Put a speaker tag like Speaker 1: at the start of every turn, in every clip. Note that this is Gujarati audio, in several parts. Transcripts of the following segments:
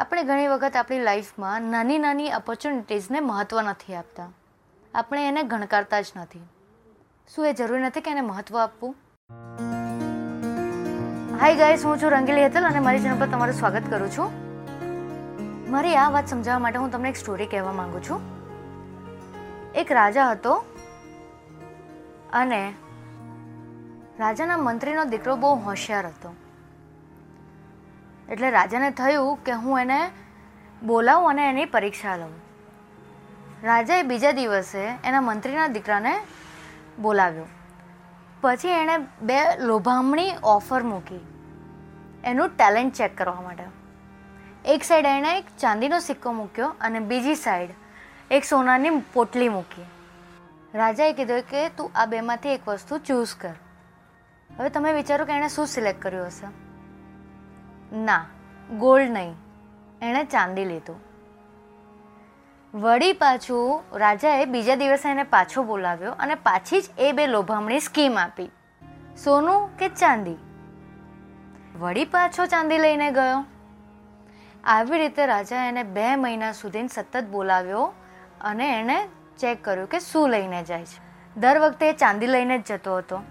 Speaker 1: આપણે ઘણી વખત આપણી લાઈફમાં નાની નાની ઓપોર્ચ્યુનિટીઝને મહત્ત્વ નથી આપતા. આપણે એને ગણકારતા જ નથી. શું એ જરૂરી નથી કે એને મહત્ત્વ આપવું? હાય ગાઈસ હું છું રંગીલી હેતલ અને મારી ચેનલ પર તમારું સ્વાગત કરું છું. મારી આ વાત સમજાવવા માટે હું તમને એક સ્ટોરી કહેવા માંગુ છું. એક રાજા હતો અને રાજાના મંત્રીનો દીકરો બહુ હોશિયાર હતો. એટલે રાજાને થયું કે હું એને બોલાવું અને એની પરીક્ષા લઉં. રાજાએ બીજા દિવસે એના મંત્રીના દીકરાને બોલાવ્યો. પછી એણે બે લોભામણી ઓફર મૂકી. એનું ટેલેન્ટ ચેક કરવા માટે. એક સાઈડ એણે એક ચાંદીનો સિક્કો મૂક્યો અને બીજી સાઈડ એક સોનાની પોટલી મૂકી. રાજાએ કીધું કે તું આ બેમાંથી એક વસ્તુ ચૂઝ કર. હવે તમે વિચારો કે એણે શું સિલેક્ટ કર્યું હશે? ના ગોલ્ડ નહીં. એણે ચાંદી લીધું. વળી પાછું રાજાએ બીજા દિવસે એને પાછો બોલાવ્યો અને પાછી જ એ બે લોભામણી સ્કીમ આપી. સોનું કે ચાંદી? વળી પાછો ચાંદી લઈને ગયો. આવી રીતે રાજા એને બે મહિના સુધી સતત બોલાવ્યો અને એણે ચેક કર્યું કે શું લઈને જાય છે. દર વખતે એ ચાંદી લઈને જ જતો હતો.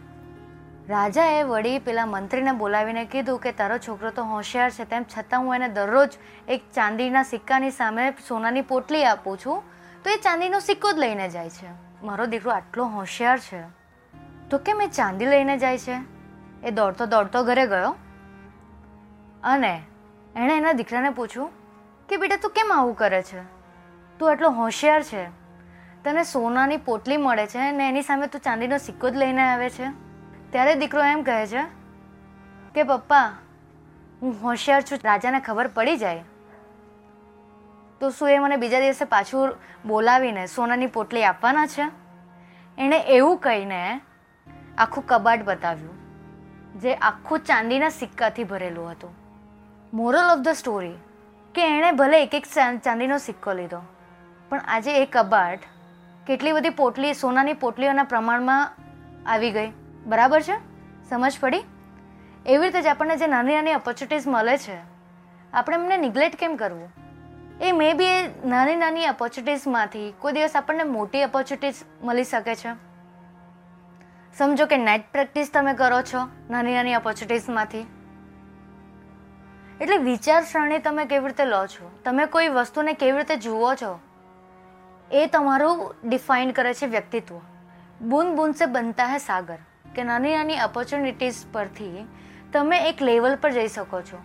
Speaker 1: રાજાએ વળી પેલા મંત્રીને બોલાવીને કીધું કે તારો છોકરો તો હોશિયાર છે, તેમ છતાં હું એને દરરોજ એક ચાંદીના સિક્કાની સામે સોનાની પોટલી આપું છું, તો એ ચાંદીનો સિક્કો જ લઈને જાય છે. મારો દીકરો આટલો હોશિયાર છે. તો કેમ એ ચાંદી લઈને જાય છે? એ દોડતો દોડતો ઘરે ગયો. અને એણે એના દીકરાને પૂછ્યું કે બેટા તું કેમ આવું કરે છે? તું આટલો હોશિયાર છે. તને સોનાની પોટલી મળે છે ને એની સામે તું ચાંદીનો સિક્કો જ લઈને આવે છે? ત્યારે દીકરો એમ કહે છે કે, પપ્પા, હું હોશિયાર છું, રાજાને ખબર પડી જાય. તો શું એ મને બીજા દિવસે પાછું બોલાવીને સોનાની પોટલી આપવાના છે? એણે એવું કહીને આખું કબાટ બતાવ્યું, જે આખું ચાંદીના સિક્કાથી ભરેલું હતું. મોરલ ઓફ ધ સ્ટોરી કે એણે ભલે એક એક ચાંદીનો સિક્કો લીધો, પણ આજે એ કબાટ કેટલી બધી પોટલી, સોનાની પોટલીઓના પ્રમાણમાં આવી ગઈ. બરાબર છે? સમજ પડી? એવી રીતે જ આપણને જે નાની નાની ઓપોર્ચ્યુનિટીઝ મળે છે, આપણે એમને નિગ્લેક્ટ કેમ કરવું? એ મે બી એ નાની નાની ઓપોર્ચ્યુનિટીઝમાંથી કોઈ દિવસ આપણને મોટી ઓપોર્ચ્યુનિટીઝ મળી શકે છે. સમજો કે નેટ પ્રેક્ટિસ તમે કરો છો નાની નાની ઓપોર્ચ્યુનિટીઝમાંથી એટલે વિચારસરણી તમે કેવી રીતે લો છો? તમે કોઈ વસ્તુને કેવી રીતે જુઓ છો? એ તમારું ડિફાઇન કરે છે વ્યક્તિત્વ. બૂંદ બૂંદ સે બનતા હે સાગર. કે નાની નાની ઓપોર્ચ્યુનિટીઝ પરથી તમે એક લેવલ પર જઈ શકો છો.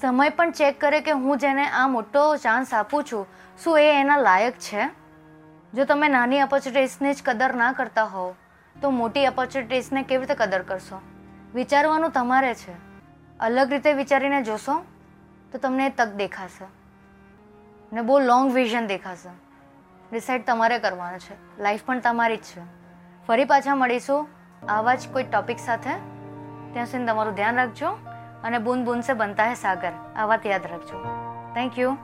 Speaker 1: સમય પણ ચેક કરે કે હું જેને આ મોટો ચાન્સ આપું છું, શું એ એના લાયક છે? જો તમે નાની ઓપોર્ચ્યુનિટીઝની જ કદર ના કરતા હોવ, તો મોટી ઓપોર્ચ્યુનિટીઝને કેવી રીતે કદર કરશો? વિચારવાનું તમારે છે. અલગ રીતે વિચારીને જોશો, તો તમને એ તક દેખાશે. ને બહુ લોંગ વિઝન દેખાશે. ડિસાઇડ તમારે કરવાનું છે. લાઈફ પણ તમારી જ છે. ફરી પાછા મળીશું. આવા જ કોઈ ટોપિક સાથે? ત્યાં સુધી તમારું ધ્યાન રાખજો અને બૂંદ બૂંદ સે બનતા હે સાગર. આ વાત યાદ રાખજો. Thank you